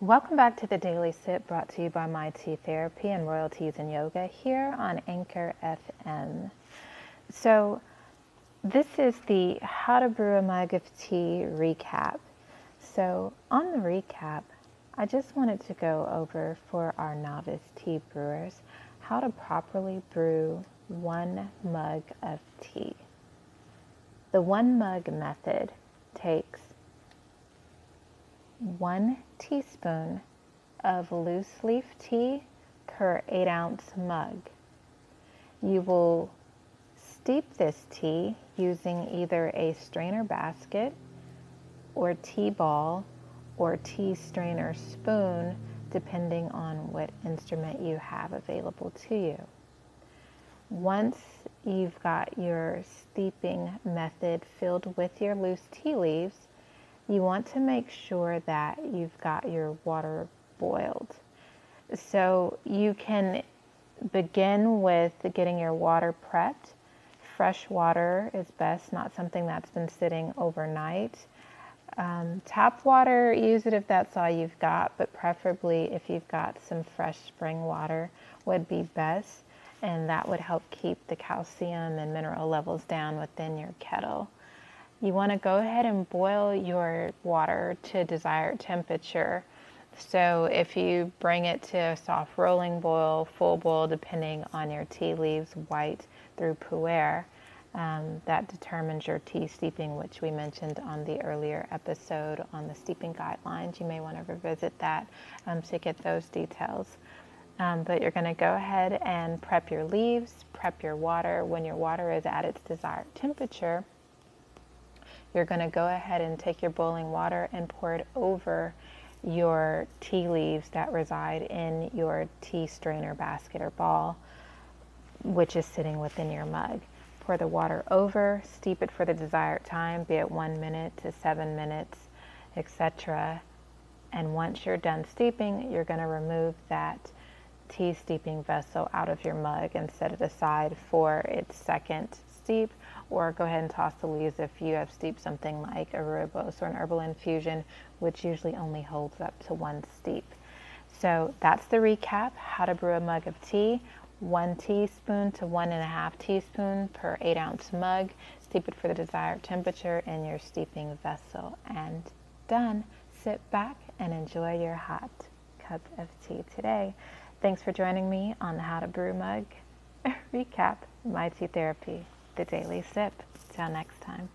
Welcome back to the Daily Sip brought to you by My Tea Therapy and Royalties in Yoga here on Anchor FM. So, this is the How to Brew a Mug of Tea recap. So, on the recap, I just wanted to go over for our novice tea brewers how to properly brew one mug of tea. The one mug method takes one teaspoon of loose leaf tea per eight ounce mug. You will steep this tea using either a strainer basket or tea ball or tea strainer spoon, depending on what instrument you have available to you. Once you've got your steeping method filled with your loose tea leaves, you want to make sure that you've got your water boiled. So you can begin with getting your water prepped. Fresh water is best, not something that's been sitting overnight. Um, tap water, use it if that's all you've got, but preferably if you've got some fresh spring water, would be best and that would help keep the calcium and mineral levels down within your kettle. You want to go ahead and boil your water to desired temperature. So if you bring it to a soft rolling boil, full boil, depending on your tea leaves, white through pu'er, um, that determines your tea steeping, which we mentioned on the earlier episode on the steeping guidelines. You may want to revisit that um, to get those details. Um, but you're going to go ahead and prep your leaves, prep your water. When your water is at its desired temperature, you're going to go ahead and take your boiling water and pour it over your tea leaves that reside in your tea strainer basket or ball, which is sitting within your mug. Pour the water over, steep it for the desired time, be it one minute to seven minutes, etc. And once you're done steeping, you're going to remove that tea steeping vessel out of your mug and set it aside for its second steep or go ahead and toss the leaves if you have steeped something like a rooibos or an herbal infusion which usually only holds up to one steep. So that's the recap, how to brew a mug of tea. One teaspoon to one and a half teaspoon per eight ounce mug. Steep it for the desired temperature in your steeping vessel and done. Sit back and enjoy your hot cup of tea today. Thanks for joining me on the How to Brew Mug recap, My Tea Therapy, the Daily Sip. Till next time.